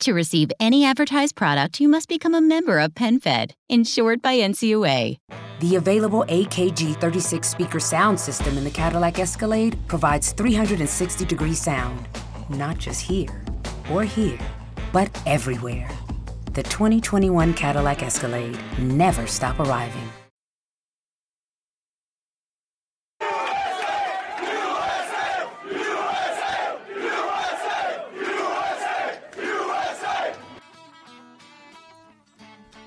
To receive any advertised product, you must become a member of PenFed, insured by NCUA. The available AKG 36 speaker sound system in the Cadillac Escalade provides 360 degree sound, not just here or here, but everywhere. The 2021 Cadillac Escalade never stop arriving.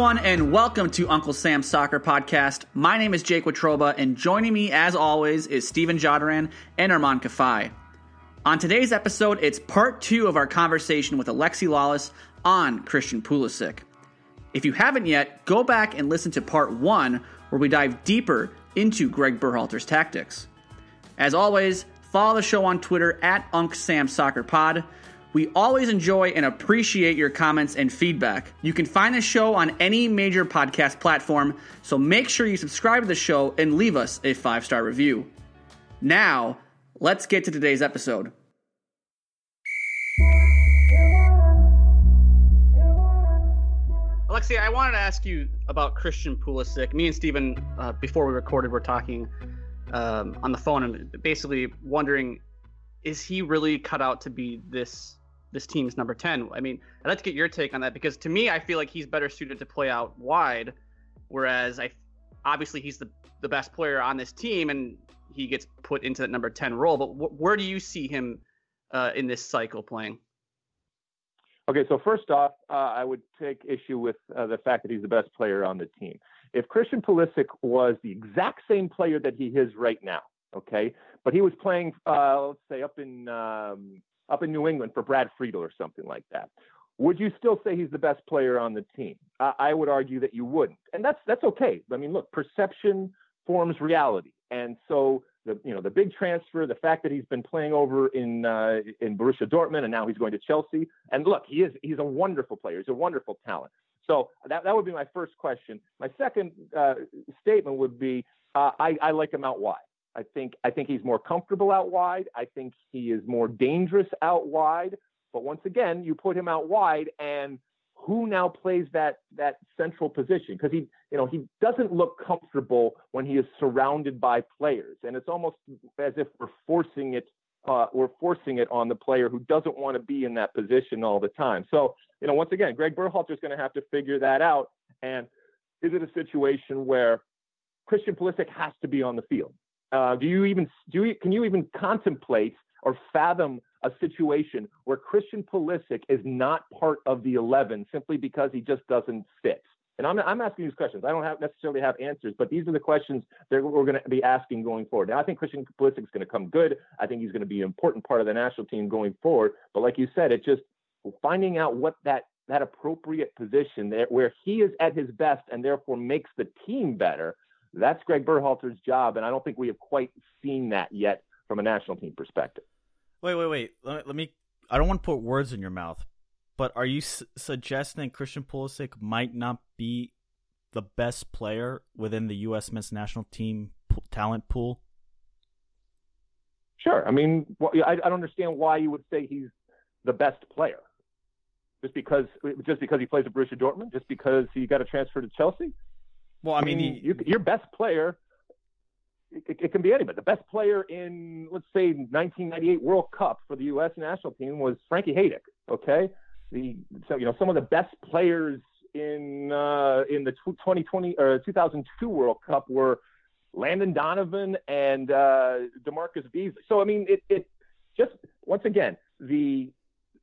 Everyone, and welcome to Uncle Sam's Soccer Podcast. My name is Jake Watroba, and joining me, as always, is Stephen Jadaran and Armand Kafai. On today's episode, it's part two of our conversation with Alexi Lalas on Christian Pulisic. If you haven't yet, go back and listen to part one, where we dive deeper into Greg Berhalter's tactics. As always, follow the show on Twitter at Unc Sam Soccer Pod. We always enjoy and appreciate your comments and feedback. You can find the show on any major podcast platform, so make sure you subscribe to the show and leave us a five star review. Now, let's get to today's episode. Alexi, I wanted to ask you about Christian Pulisic. Me and Steven, uh, before we recorded, were talking um, on the phone and basically wondering is he really cut out to be this this team's number 10. I mean, I'd like to get your take on that because to me, I feel like he's better suited to play out wide, whereas I obviously he's the the best player on this team and he gets put into that number 10 role. But wh- where do you see him uh, in this cycle playing? Okay, so first off, uh, I would take issue with uh, the fact that he's the best player on the team. If Christian Pulisic was the exact same player that he is right now, okay, but he was playing, uh, let's say, up in um, up in New England for Brad Friedel or something like that. Would you still say he's the best player on the team? Uh, I would argue that you wouldn't, and that's that's okay. I mean, look, perception forms reality, and so the you know the big transfer, the fact that he's been playing over in uh, in Borussia Dortmund and now he's going to Chelsea, and look, he is he's a wonderful player. He's a wonderful talent. So that that would be my first question. My second uh, statement would be uh, I, I like him out wide. I think I think he's more comfortable out wide. I think he is more dangerous out wide. But once again, you put him out wide, and who now plays that that central position? Because he, you know, he doesn't look comfortable when he is surrounded by players, and it's almost as if we're forcing it. Uh, we're forcing it on the player who doesn't want to be in that position all the time. So, you know, once again, Greg Berhalter is going to have to figure that out. And is it a situation where Christian Pulisic has to be on the field? Uh, do you even do you, can you even contemplate or fathom a situation where Christian Pulisic is not part of the 11 simply because he just doesn't fit? And I'm, I'm asking these questions. I don't have necessarily have answers, but these are the questions that we're going to be asking going forward. Now, I think Christian Pulisic is going to come good. I think he's going to be an important part of the national team going forward. But like you said, it's just finding out what that that appropriate position there where he is at his best and therefore makes the team better that's Greg Berhalter's job, and I don't think we have quite seen that yet from a national team perspective. Wait, wait, wait. Let me. Let me I don't want to put words in your mouth, but are you su- suggesting Christian Pulisic might not be the best player within the U.S. men's national team p- talent pool? Sure. I mean, I, I don't understand why you would say he's the best player. Just because, just because he plays at Borussia Dortmund, just because he got a transfer to Chelsea. Well, I mean, I mean you, your best player, it, it, can be anybody. The best player in, let's say, 1998 World Cup for the U.S. national team was Frankie Hejduk. Okay, the so you know some of the best players in uh, in the 2020 or 2002 World Cup were Landon Donovan and uh, DaMarcus Beasley. So I mean, it, it just once again the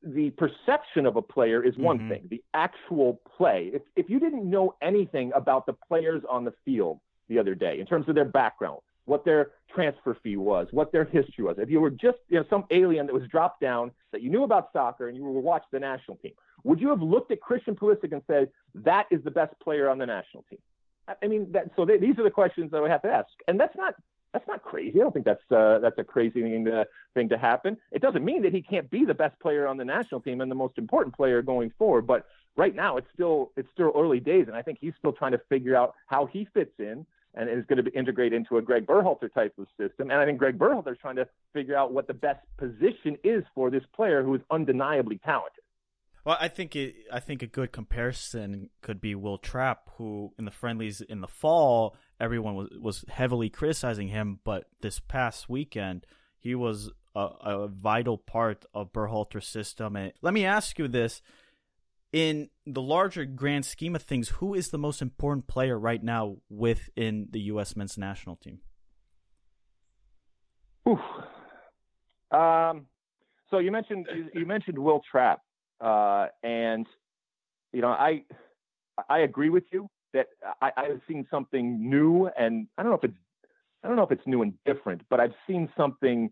the perception of a player is one mm-hmm. thing. The actual play. If if you didn't know anything about the players on the field the other day in terms of their background, what their transfer fee was, what their history was, if you were just you know some alien that was dropped down that you knew about soccer and you were watching the national team, would you have looked at Christian Pulisic and said that is the best player on the national team? I mean, that, so they, these are the questions that we have to ask, and that's not that's not crazy. I don't think that's uh, that's a crazy thing to thing to happen. It doesn't mean that he can't be the best player on the national team and the most important player going forward. But right now, it's still it's still early days, and I think he's still trying to figure out how he fits in and is going to be integrate into a Greg Berhalter type of system. And I think Greg Berhalter is trying to figure out what the best position is for this player who is undeniably talented. Well, I think it, I think a good comparison could be Wil Trapp, who in the friendlies in the fall, everyone was was heavily criticizing him, but this past weekend he was a, a vital part of Berhalter's system. And let me ask you this: in the larger grand scheme of things, who is the most important player right now within the U.S. men's national team? Oof. Um, so you mentioned you mentioned Wil Trapp. Uh, and you know, I I agree with you that I, I've seen something new, and I don't know if it's I don't know if it's new and different, but I've seen something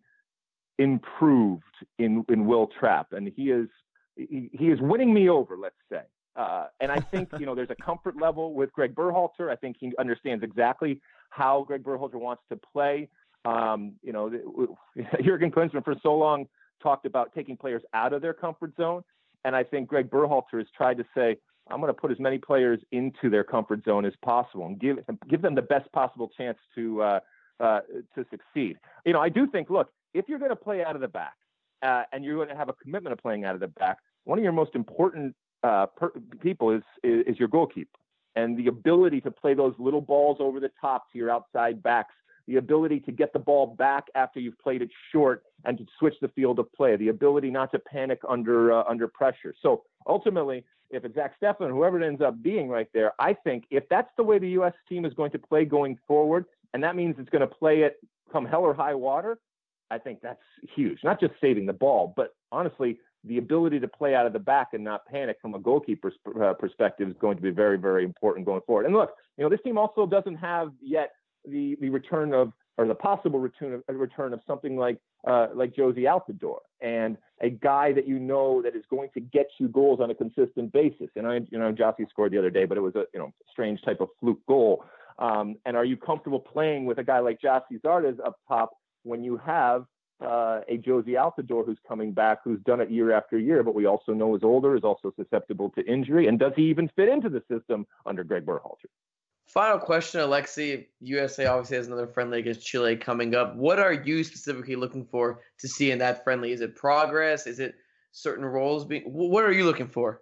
improved in in Wil Trapp, and he is he, he is winning me over, let's say. Uh, and I think you know there's a comfort level with Greg Berhalter. I think he understands exactly how Greg Berhalter wants to play. Um, you know, Jurgen Klinsmann for so long talked about taking players out of their comfort zone. And I think Greg Berhalter has tried to say, I'm going to put as many players into their comfort zone as possible and give give them the best possible chance to uh, uh, to succeed. You know, I do think, look, if you're going to play out of the back uh, and you're going to have a commitment of playing out of the back, one of your most important uh, per- people is, is is your goalkeeper and the ability to play those little balls over the top to your outside backs the ability to get the ball back after you've played it short and to switch the field of play, the ability not to panic under uh, under pressure. So ultimately, if it's Zach Steffen, whoever it ends up being right there, I think if that's the way the U.S. team is going to play going forward, and that means it's going to play it come hell or high water, I think that's huge. Not just saving the ball, but honestly, the ability to play out of the back and not panic from a goalkeeper's uh, perspective is going to be very, very important going forward. And look, you know, this team also doesn't have yet the the return of or the possible return of return of something like uh, like Jozy Altidore and a guy that you know that is going to get you goals on a consistent basis. And I, you know, Jozy scored the other day, but it was a you know strange type of fluke goal. Um, and are you comfortable playing with a guy like Gyasi Zardes up top when you have uh, a Jozy Altidore who's coming back, who's done it year after year, but we also know is older, is also susceptible to injury, and does he even fit into the system under Greg Berhalter? Final question, Alexi. USA obviously has another friendly against Chile coming up. What are you specifically looking for to see in that friendly? Is it progress? Is it certain roles being? What are you looking for?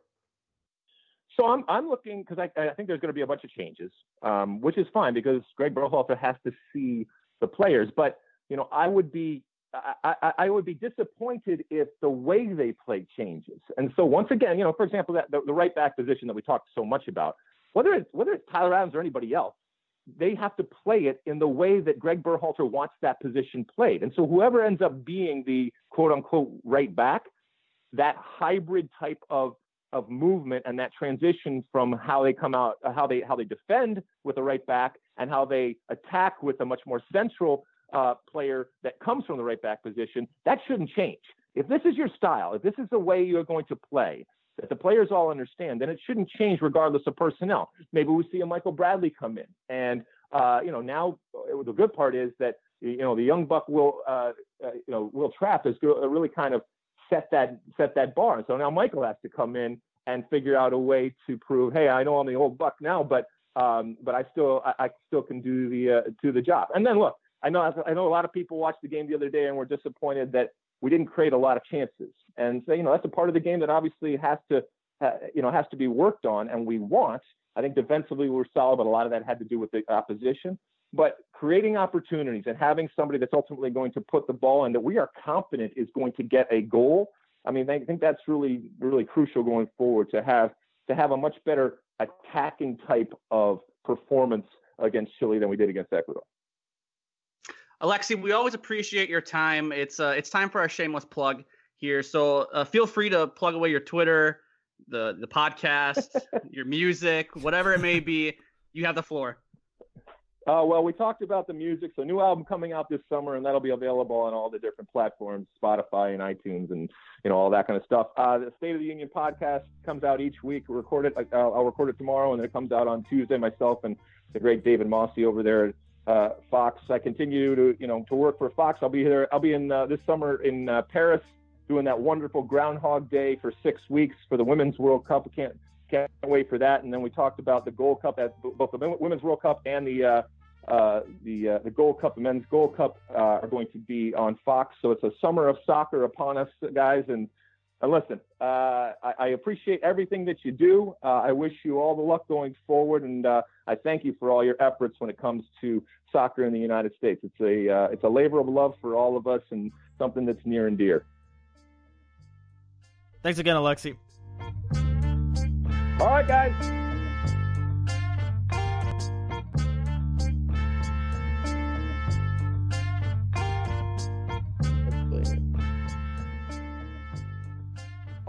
So I'm I'm looking because I, I think there's going to be a bunch of changes, um, which is fine because Greg Berhalter has to see the players. But you know, I would be I, I, I, would be disappointed if the way they play changes. And so once again, you know, for example, that the, the right back position that we talked so much about, whether it's whether it's Tyler Adams or anybody else, they have to play it in the way that Greg Berhalter wants that position played. And so whoever ends up being the quote unquote right back, that hybrid type of of movement and that transition from how they come out, uh, how they how they defend with the right back and how they attack with a much more central uh, player that comes from the right back position, that shouldn't change. If this is your style, if this is the way you're going to play, that the players all understand, then it shouldn't change regardless of personnel. Maybe we see a Michael Bradley come in, and uh, you know now uh, the good part is that you know the young buck will uh, uh, you know Wil Trapp has uh, really kind of set that set that bar, and so now Michael has to come in and figure out a way to prove, hey, I know I'm the old buck now, but um, but I still I, I, still can do the uh, do the job. And then look, I know I know a lot of people watched the game the other day and were disappointed that we didn't create a lot of chances. And so, you know, that's a part of the game that obviously has to, you know, has to be worked on. And we want, I think defensively we were solid, but a lot of that had to do with the opposition. But creating opportunities and having somebody that's ultimately going to put the ball in that we are confident is going to get a goal. I mean, I think that's really, really crucial going forward to have to have a much better attacking type of performance against Chile than we did against Ecuador. Alexi, we always appreciate your time. It's uh, it's time for our shameless plug here. So uh, feel free to plug away your Twitter, the the podcast, your music, whatever it may be. You have the floor. Uh, well, we talked about the music. So, new album coming out this summer, and that'll be available on all the different platforms, Spotify and iTunes, and you know all that kind of stuff. Uh, the State of the Union podcast comes out each week. We record it. Uh, I'll record it tomorrow, and then it comes out on Tuesday. Myself and the great David Mosse over there uh, Fox. I continue to you know to work for Fox. I'll be here. I'll be in uh, this summer in uh, Paris doing that wonderful Groundhog Day for six weeks for the Women's World Cup. Can't can't wait for that. And then we talked about the Gold Cup at both the Women's World Cup and the uh, uh, the uh, the Gold Cup, the Men's Gold Cup, are going to be on Fox. So it's a summer of soccer upon us, guys. And and listen, uh, I, I, appreciate everything that you do. Uh, I wish you all the luck going forward, and I thank you for all your efforts when it comes to soccer in the United States. It's a it's a labor of love for all of us, and something that's near and dear. Thanks again, Alexi. All right, guys.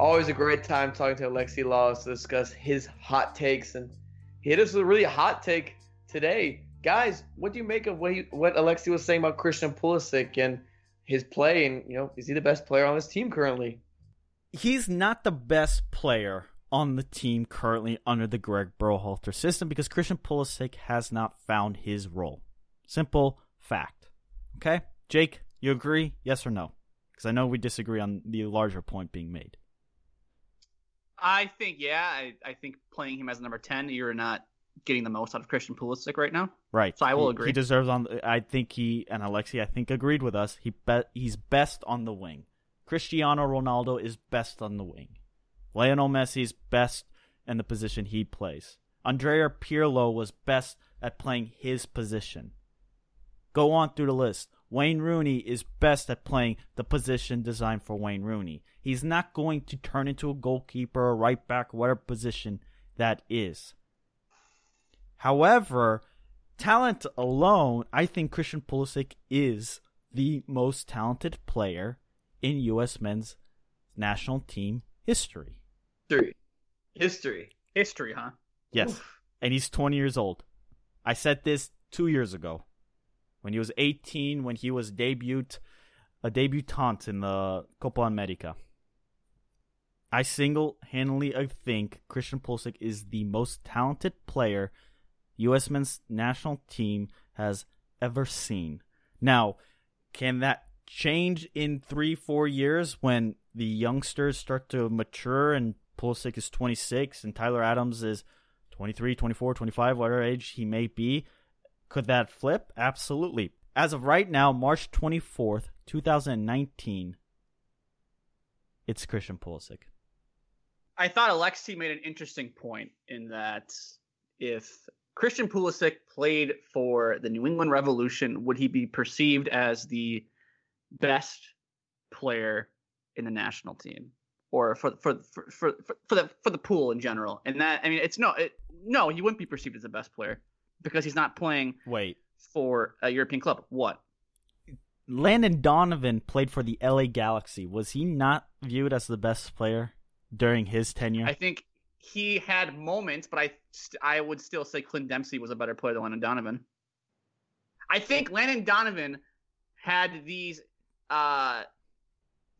Always a great time talking to Alexi Lalas to discuss his hot takes, and he hit us with a really hot take today. Guys, what do you make of what, he, what Alexi was saying about Christian Pulisic and his play? And you know, is he the best player on this team currently? He's not the best player on the team currently under the Greg Berhalter system because Christian Pulisic has not found his role. Simple fact. Okay? Jake, you agree? Yes or no? Because I know we disagree on the larger point being made. I think, yeah. I, I think playing him as number 10, you're not getting the most out of Christian Pulisic right now. Right. So I will he, agree. He deserves on. I think he and Alexi, I think, agreed with us. He be, he's best on the wing. Cristiano Ronaldo is best on the wing. Lionel Messi's best in the position he plays. Andrea Pirlo was best at playing his position. Go on through the list. Wayne Rooney is best at playing the position designed for Wayne Rooney. He's not going to turn into a goalkeeper or right back, whatever position that is. However, talent alone, I think Christian Pulisic is the most talented player in U.S. men's national team history. History. History. History, huh? Yes. Oof. And he's 20 years old. I said this two years ago. When he was 18, when he was debut, a debutant in the Copa America. I single handedly think Christian Pulisic is the most talented player U.S. men's national team has ever seen. Now, can that change in three, four years when the youngsters start to mature and Pulisic is 26 and Tyler Adams is 23, 24, 25, whatever age he may be. Could that flip? Absolutely. As of right now, March 24th, 2019, it's Christian Pulisic. I thought Alexi made an interesting point in that if Christian Pulisic played for the New England Revolution, would he be perceived as the best player in the national team? or for for for for, for the for the pool in general. And that I mean, it's no, it, no, he wouldn't be perceived as the best player because he's not playing. Wait for a European club. What? Landon Donovan played for the LA Galaxy. Was he not viewed as the best player during his tenure? I think he had moments, but I I would still say Clint Dempsey was a better player than Landon Donovan. I think Landon Donovan had these uh,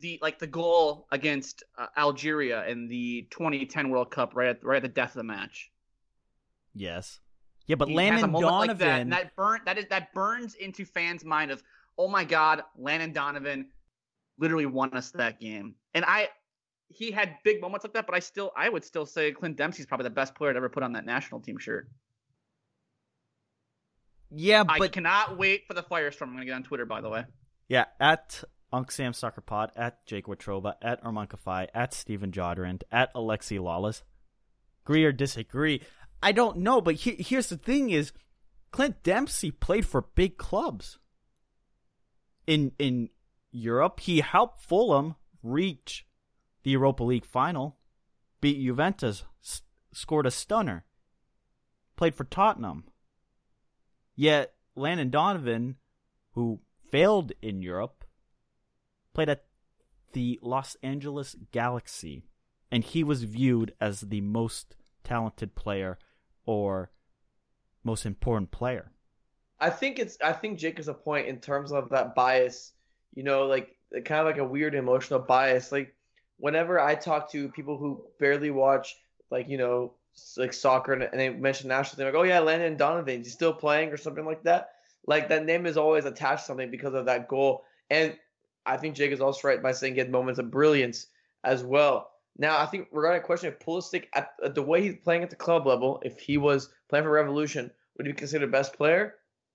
the like the goal against uh, Algeria in the 2010 World Cup right at right at the death of the match. Yes. Yeah, but he Landon Donovan like that, that burn that is that burns into fans' mind of oh my god, Landon Donovan literally won us that game. And I he had big moments like that, but I still I would still say Clint Dempsey's probably the best player to ever put on that national team shirt. Yeah, but I cannot wait for the Firestorm. I'm gonna get on Twitter, by the way. Yeah, at Unc Sam Soccer Pod, at Jake Watroba, at Armand Kafai, at Stephen Jodrand, at Alexi Lalas. Agree or disagree? I don't know, but he, here's the thing: is Clint Dempsey played for big clubs in in Europe. He helped Fulham reach the Europa League final, beat Juventus, s- scored a stunner, played for Tottenham. Yet Landon Donovan, who failed in Europe, played at the Los Angeles Galaxy, and he was viewed as the most talented player or most important player. I think it's I think Jake has a point in terms of that bias. You know, like kind of like a weird emotional bias. Like whenever I talk to people who barely watch, like you know, like soccer, and they mention national team, like, oh yeah, Landon Donovan, he's still playing or something like that. Like that name is always attached to something because of that goal. And I think Jake is also right by saying he had moments of brilliance as well. Now, I think regarding a question of Pulisic, at, at the way he's playing at the club level, if he was playing for Revolution, would he be considered best player?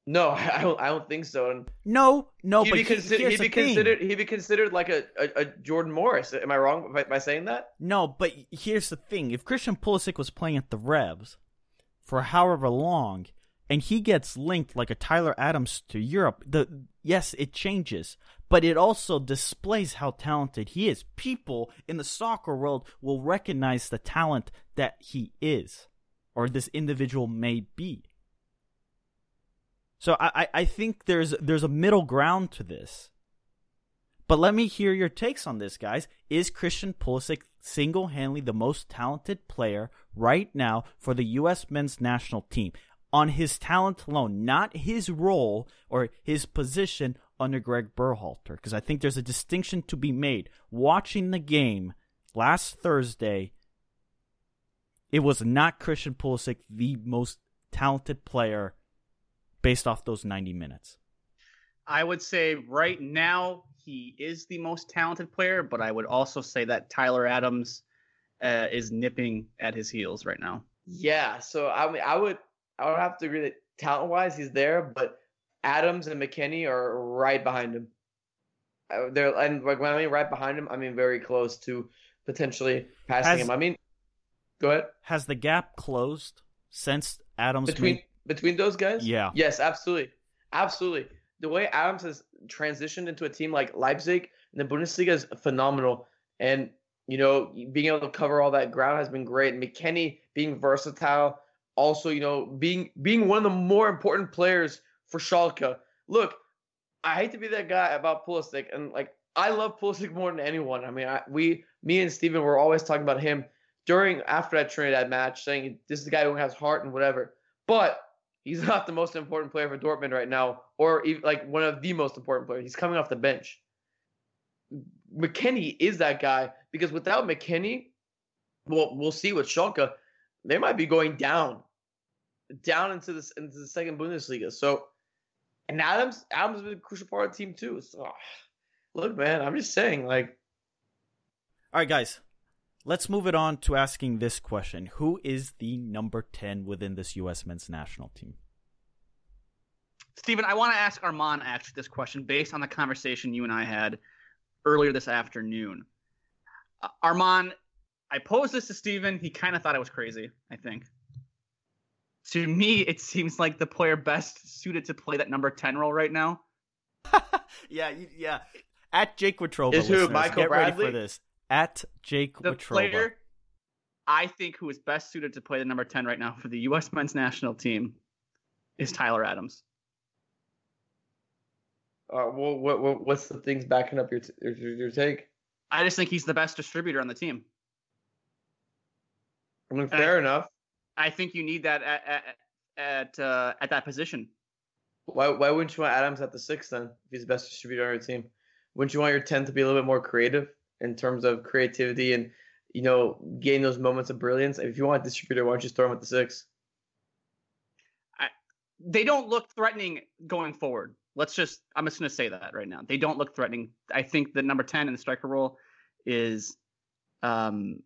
No, I don't. I don't think so. And no, no, he'd but be, he'd be considered. He'd be considered like a, a, a, Jordan Morris. Am I wrong by, by saying that? No, but here's the thing: if Christian Pulisic was playing at the Revs for however long, and he gets linked like a Tyler Adams to Europe, the yes, it changes, but it also displays how talented he is. People in the soccer world will recognize the talent that he is, or this individual may be. So I, I think there's there's a middle ground to this. But let me hear your takes on this, guys. Is Christian Pulisic single handedly the most talented player right now for the U.S. men's national team? On his talent alone, not his role or his position under Greg Berhalter. Because I think there's a distinction to be made. Watching the game last Thursday, it was not Christian Pulisic the most talented player based off those 90 minutes? I would say right now he is the most talented player, but I would also say that Tyler Adams uh, is nipping at his heels right now. Yeah, so I mean, I would I would have to agree that talent wise he's there, but Adams and McKennie are right behind him. Uh, they're and like when I mean right behind him, I mean very close to potentially passing has, him. I mean, go ahead. Has the gap closed since Adams between made, between those guys? Yeah. Yes, absolutely. Absolutely. The way Adams has transitioned into a team like Leipzig in the Bundesliga is phenomenal. And, you know, being able to cover all that ground has been great. And McKennie being versatile, also, you know, being being one of the more important players for Schalke. Look, I hate to be that guy about Pulisic, and like I love Pulisic more than anyone. I mean, I, we, me and Steven were always talking about him during after that Trinidad match, saying this is the guy who has heart and whatever. But He's not the most important player for Dortmund right now, or even like one of the most important players. He's coming off the bench. McKennie is that guy because without McKennie, well, we'll see with Schalke, they might be going down, down into this into the second Bundesliga. So, and Adams, Adams is a crucial part of the team too. So, look, man, I'm just saying, like, all right, guys, Let's move it on to asking this question Who is the number 10 within this U.S. men's national team? Stephen, I want to ask Armand actually this question based on the conversation you and I had earlier this afternoon. Uh, Armand, I posed this to Stephen. He kind of thought I was crazy, I think. To me, it seems like the player best suited to play that number 10 role right now. yeah, yeah. At Jake Watroba, is who Michael get Bradley? ready for this at Jake the Watroba. player I think who is best suited to play the number 10 right now for the U.S. men's national team is Tyler Adams. Uh, well, what, what, what's the things backing up your, t- your, your take? I just think he's the best distributor on the team. I mean, fair I, enough. I think you need that at at at, uh, at that position. Why why wouldn't you want Adams at the six then? If he's the best distributor on your team, wouldn't you want your ten to be a little bit more creative? In terms of creativity and you know getting those moments of brilliance. If you want a distributor, why don't you throw him at the six? I, they don't look threatening going forward. Let's just I'm just to say that right now. They don't look threatening. I think the number 10 in the striker role is um,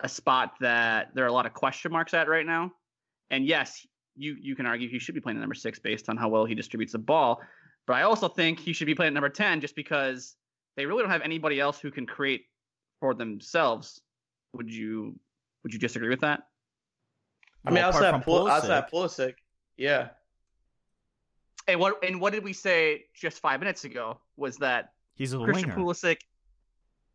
a spot that there are a lot of question marks at right now. And yes, you you can argue he should be playing at number 6 based on how well he distributes the ball, but I also think he should be playing at number 10 just because they really don't have anybody else who can create for themselves. Would you would you disagree with that? I mean, well, outside Pul- Pulisic. outside Pulisic, yeah. And what and what did we say just five minutes ago? Was that he's a Christian winger. Pulisic?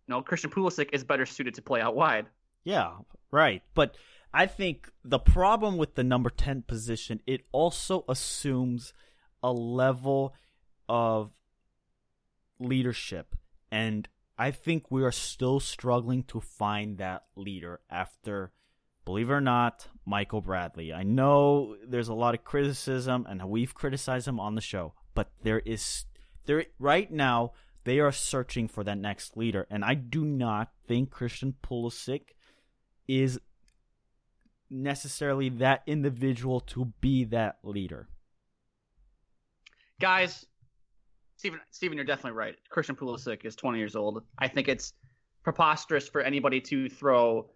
No, Christian Pulisic is better suited to play out wide. Yeah, right. But I think the problem with the number ten position, it also assumes a level of leadership, and I think we are still struggling to find that leader after, believe it or not, Michael Bradley. I know there's a lot of criticism, and we've criticized him on the show, but there is there right now they are searching for that next leader, and I do not think Christian Pulisic is necessarily that individual to be that leader. Guys, Stephen, Stephen, you're definitely right. Christian Pulisic is 20 years old. I think it's preposterous for anybody to throw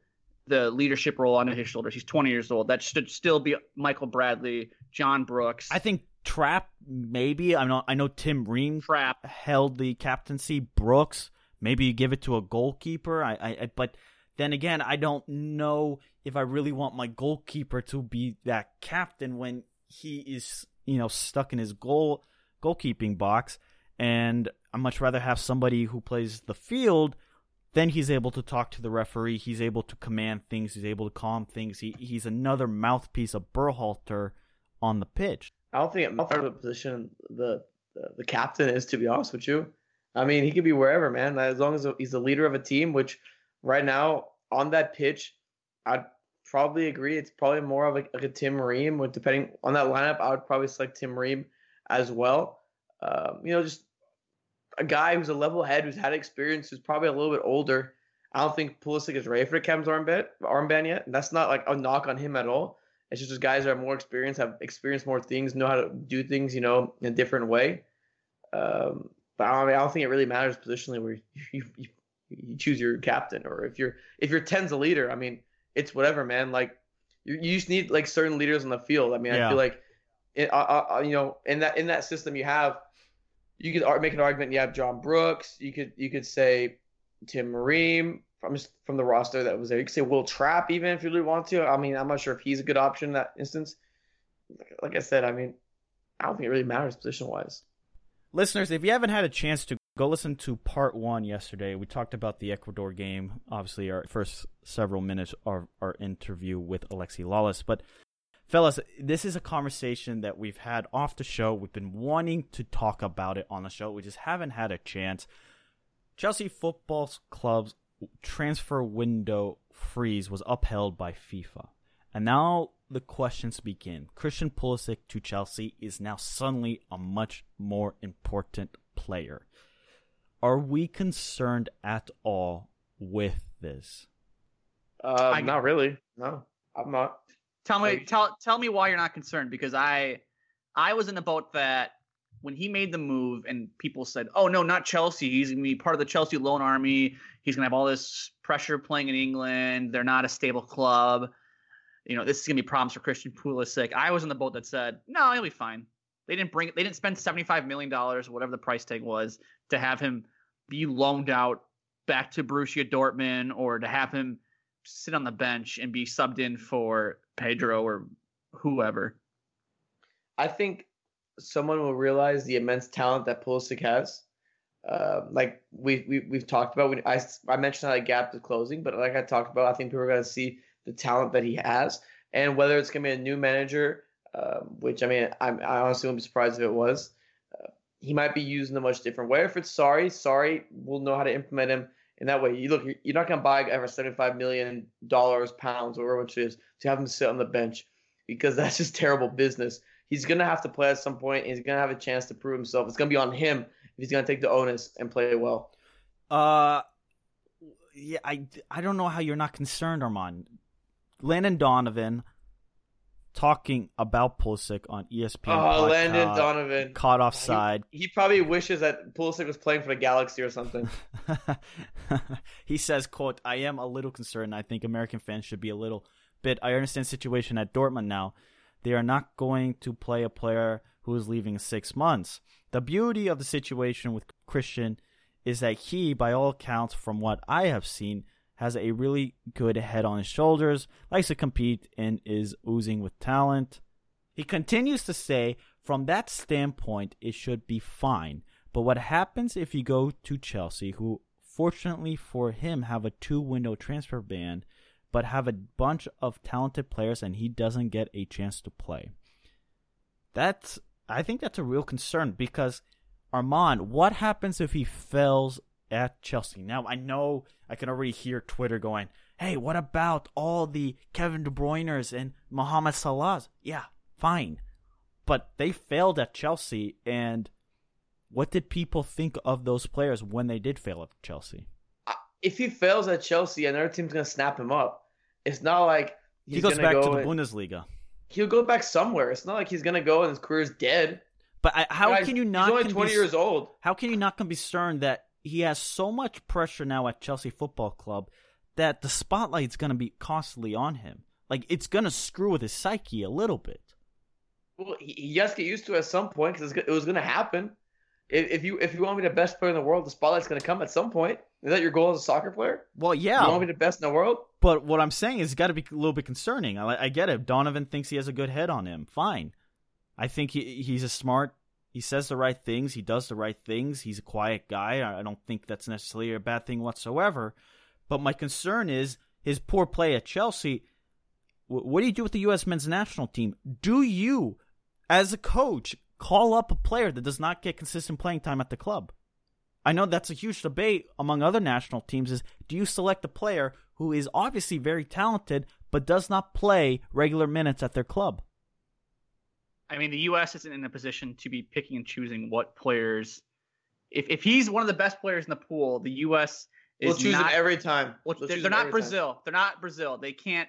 the leadership role onto his shoulders. He's 20 years old. That should still be Michael Bradley, John Brooks. I think Trapp maybe. I know I know Tim Ream Trapp held the captaincy. Brooks maybe you give it to a goalkeeper. I, I but then again, I don't know if I really want my goalkeeper to be that captain when he is you know stuck in his goal goalkeeping box. And I much rather have somebody who plays the field. Then he's able to talk to the referee. He's able to command things. He's able to calm things. He, he's another mouthpiece of Berhalter on the pitch. I don't think it matters what position the, the, the captain is. To be honest with you, I mean he could be wherever, man. As long as he's the leader of a team, which right now on that pitch, I'd probably agree. It's probably more of like, like a Tim Ream. With depending on that lineup, I would probably select Tim Ream as well. Um, you know, just a guy who's a level head, who's had experience, who's probably a little bit older. I don't think Pulisic is ready for the Captain's armband, armband yet. And that's not like a knock on him at all. It's just guys that are more experienced, have experienced more things, know how to do things, you know, in a different way. Um, but I, mean, I don't think it really matters positionally where you, you, you choose your captain or if you're if you're ten's a leader. I mean, it's whatever, man. Like you, you just need like certain leaders on the field. I mean, yeah. I feel like, it, uh, uh, you know, in that in that system you have you could make an argument. You have John Brooks. You could you could say Tim Ream from from the roster that was there. You could say Wil Trapp even if you really want to. I mean, I'm not sure if he's a good option in that instance. Like I said, I mean, I don't think it really matters position wise. Listeners, if you haven't had a chance to go listen to part one yesterday, we talked about the Ecuador game. Obviously, our first several minutes of our interview with Alexi Lalas, but fellas, this is a conversation that we've had off the show. We've been wanting to talk about it on the show. We just haven't had a chance. Chelsea Football Club's transfer window freeze was upheld by FIFA. And now the questions begin. Christian Pulisic to Chelsea is now suddenly a much more important player. Are we concerned at all with this? Uh, not really. No, I'm not. Tell me, tell tell me why you're not concerned because I, I was in the boat that when he made the move and people said, "Oh no, not Chelsea. He's gonna be part of the Chelsea loan army. He's gonna have all this pressure playing in England. They're not a stable club. You know, this is gonna be problems for Christian Pulisic." I was in the boat that said, "No, he'll be fine." They didn't bring. They didn't spend seventy five million dollars, whatever the price tag was, to have him be loaned out back to Borussia Dortmund or to have him sit on the bench and be subbed in for Pedro or whoever. I think someone will realize the immense talent that Pulisic has. Uh, like we, we we've talked about, I I mentioned how that gap is closing, but like I talked about, I think people are going to see the talent that he has, and whether it's going to be a new manager, uh, which I mean, I'm, I honestly wouldn't be surprised if it was. Uh, he might be used in a much different way. If it's sorry, sorry, we'll know how to implement him in that way. You look, you're not going to buy ever seventy-five million dollars, pounds, or whatever it is, to have him sit on the bench because that's just terrible business. He's going to have to play at some point. he's going to have a chance to prove himself. It's going to be on him if he's going to take the onus and play well. Uh, yeah, I, I don't know how you're not concerned, Armand. Landon Donovan talking about Pulisic on ESPN. Oh, podcast, Landon Donovan caught offside. He, he, probably wishes that Pulisic was playing for the Galaxy or something. he says, "quote I am a little concerned. I think American fans should be a little bit. I understand situation at Dortmund now. They are not going to play a player who is leaving in six months. The beauty of the situation with Christian." Is that he, by all accounts, from what I have seen, has a really good head on his shoulders, likes to compete, and is oozing with talent. He continues to say, from that standpoint, it should be fine. But what happens if you go to Chelsea, who fortunately for him have a two window transfer ban, but have a bunch of talented players and he doesn't get a chance to play? That's I think that's a real concern because Armand, what happens if he fails at Chelsea? Now, I know I can already hear Twitter going, hey, what about all the Kevin De Bruyne's and Mohamed Salah's? Yeah, fine. But they failed at Chelsea, and what did people think of those players when they did fail at Chelsea? If he fails at Chelsea, another team's going to snap him up. It's not like he goes back go to the Bundesliga. He'll go back somewhere. It's not like he's going to go and his career's dead. But I, how Guys, can you not? He's only twenty be, years old. How can you not be concerned that he has so much pressure now at Chelsea Football Club that the spotlight's going to be costly on him? Like it's going to screw with his psyche a little bit. Well, he, has to get used to it at some point because it was going to happen. If, if you if you want to be the best player in the world, the spotlight's going to come at some point. Is that your goal as a soccer player? Well, yeah. You want to be the best in the world? But what I'm saying is, it's got to be a little bit concerning. I, I get it. Donovan thinks he has a good head on him. Fine. I think he he's a smart he says the right things. He does the right things. He's a quiet guy. I don't think that's necessarily a bad thing whatsoever. But my concern is his poor play at Chelsea. What do you do with the U.S. men's national team? Do you, as a coach, call up a player that does not get consistent playing time at the club? I know that's a huge debate among other national teams is do you select a player who is obviously very talented but does not play regular minutes at their club? I mean, the U.S. isn't in a position to be picking and choosing what players. If if he's one of the best players in the pool, the U.S. is we'll choose not, him every time. Well, they're, they're not Brazil. Time. They're not Brazil. They can't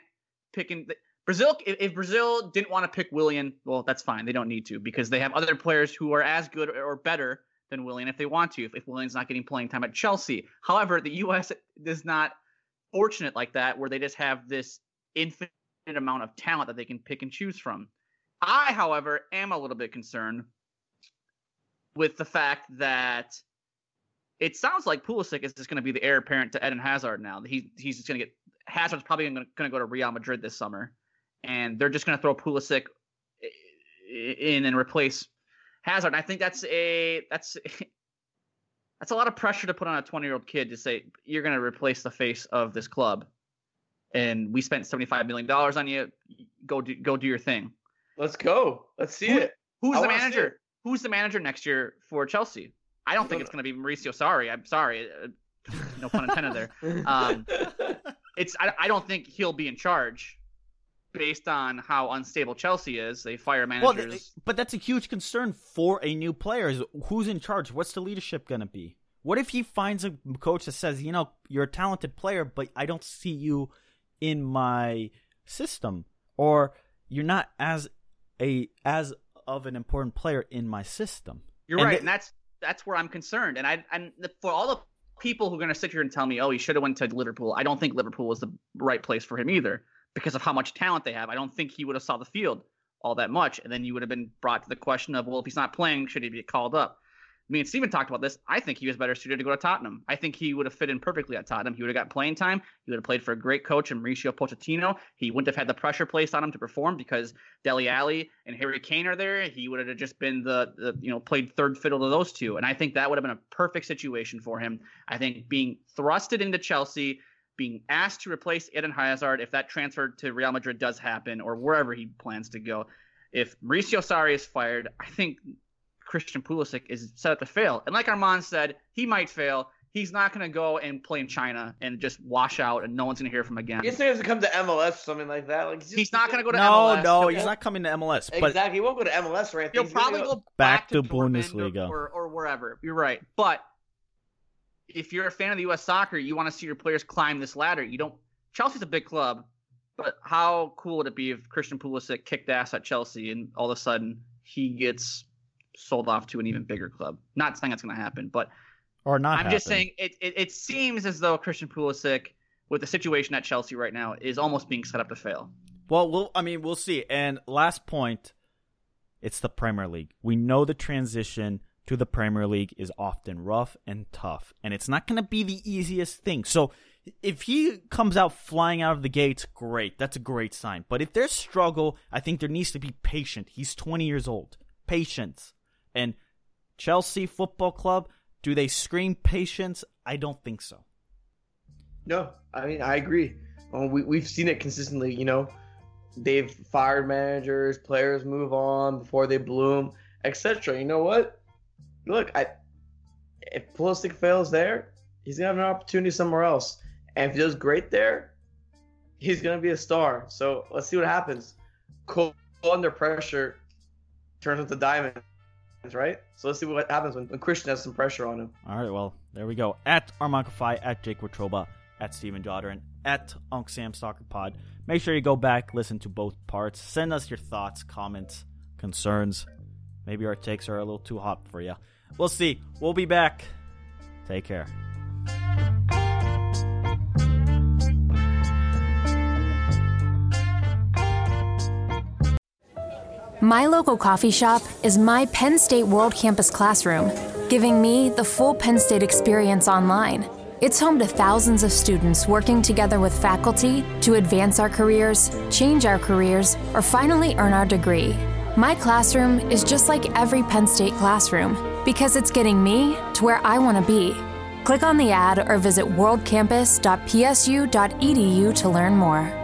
pick and Brazil. If, if Brazil didn't want to pick Willian, well, that's fine. They don't need to because they have other players who are as good or better than Willian if they want to. If, if Willian's not getting playing time at Chelsea, however, the U.S. is not fortunate like that, where they just have this infinite amount of talent that they can pick and choose from. I, however, am a little bit concerned with the fact that it sounds like Pulisic is just going to be the heir apparent to Eden Hazard now. He, he's just going to get Hazard's probably going to go to Real Madrid this summer, and they're just going to throw Pulisic in and replace Hazard. I think that's a that's that's a lot of pressure to put on a 20 year old kid to say you're going to replace the face of this club, and we spent 75 million dollars on you. Go do go do your thing. Let's go. Let's see Who, it. Who's I the manager? Who's the manager next year for Chelsea? I don't think it's going to be Mauricio Sorry, I'm sorry. Uh, no pun intended there. Um, it's I, I, don't think he'll be in charge based on how unstable Chelsea is. They fire managers. Well, but that's a huge concern for a new player. Is who's in charge? What's the leadership going to be? What if he finds a coach that says, you know, you're a talented player, but I don't see you in my system, or you're not as a as of an important player in my system. You're and right, th- and that's that's where I'm concerned. And I and for all the people who are going to sit here and tell me, "Oh, he should have went to Liverpool," I don't think Liverpool was the right place for him either because of how much talent they have. I don't think he would have saw the field all that much, and then you would have been brought to the question of, well, if he's not playing, should he be called up? Me and Steven talked about this. I think he was better suited to go to Tottenham. I think he would have fit in perfectly at Tottenham. He would have got playing time. He would have played for a great coach in Mauricio Pochettino. He wouldn't have had the pressure placed on him to perform because Dele Alli and Harry Kane are there. He would have just been the, the you know played third fiddle to those two. And I think that would have been a perfect situation for him. I think being thrusted into Chelsea, being asked to replace Eden Hazard if that transfer to Real Madrid does happen or wherever he plans to go. If Mauricio Sarri is fired, I think Christian Pulisic is set up to fail. And like Armand said, he might fail. He's not going to go and play in China and just wash out, and no one's going to hear from him again. He's going to come to MLS or something like that. Like he's, he's not going to go to no, MLS. No, no, he's not coming to MLS. But exactly, he won't go to MLS or anything. He'll probably go, go, back, back to, to Bundesliga or, or wherever. You're right, but if you're a fan of the U.S. soccer, you want to see your players climb this ladder. You don't. Chelsea's a big club, but how cool would it be if Christian Pulisic kicked ass at Chelsea and all of a sudden he gets sold off to an even bigger club. Not saying that's going to happen, but or not. I'm happen. just saying it, it. It seems as though Christian Pulisic, with the situation at Chelsea right now, is almost being set up to fail. Well, we'll. I mean, we'll see. And last point, it's the Premier League. We know the transition to the Premier League is often rough and tough, and it's not going to be the easiest thing. So. If he comes out flying out of the gates, great. That's a great sign. But if there's struggle, I think there needs to be patience. He's 20 years old. Patience. And Chelsea Football Club, do they scream patience? I don't think so. No, I mean I agree. Well, we we've seen it consistently. You know, they've fired managers, players move on before they bloom, etc. You know what? look, I if Pulisic fails there, he's gonna have an opportunity somewhere else. And if he does great there, he's gonna be a star. So let's see what happens. Coal under pressure turns into diamonds, right? So let's see what happens when, when Christian has some pressure on him. All right, well, there we go. At Armand Kafai, at Jake Watroba, at Steven Jodren, at Unc Sam Soccer Pod. Make sure you go back, listen to both parts. Send us your thoughts, comments, concerns. Maybe our takes are a little too hot for you. We'll see. We'll be back. Take care. My local coffee shop is my Penn State World Campus classroom, giving me the full Penn State experience online. It's home to thousands of students working together with faculty to advance our careers, change our careers, or finally earn our degree. My classroom is just like every Penn State classroom because it's getting me to where I want to be. Click on the ad or visit worldcampus.psu.edu to learn more.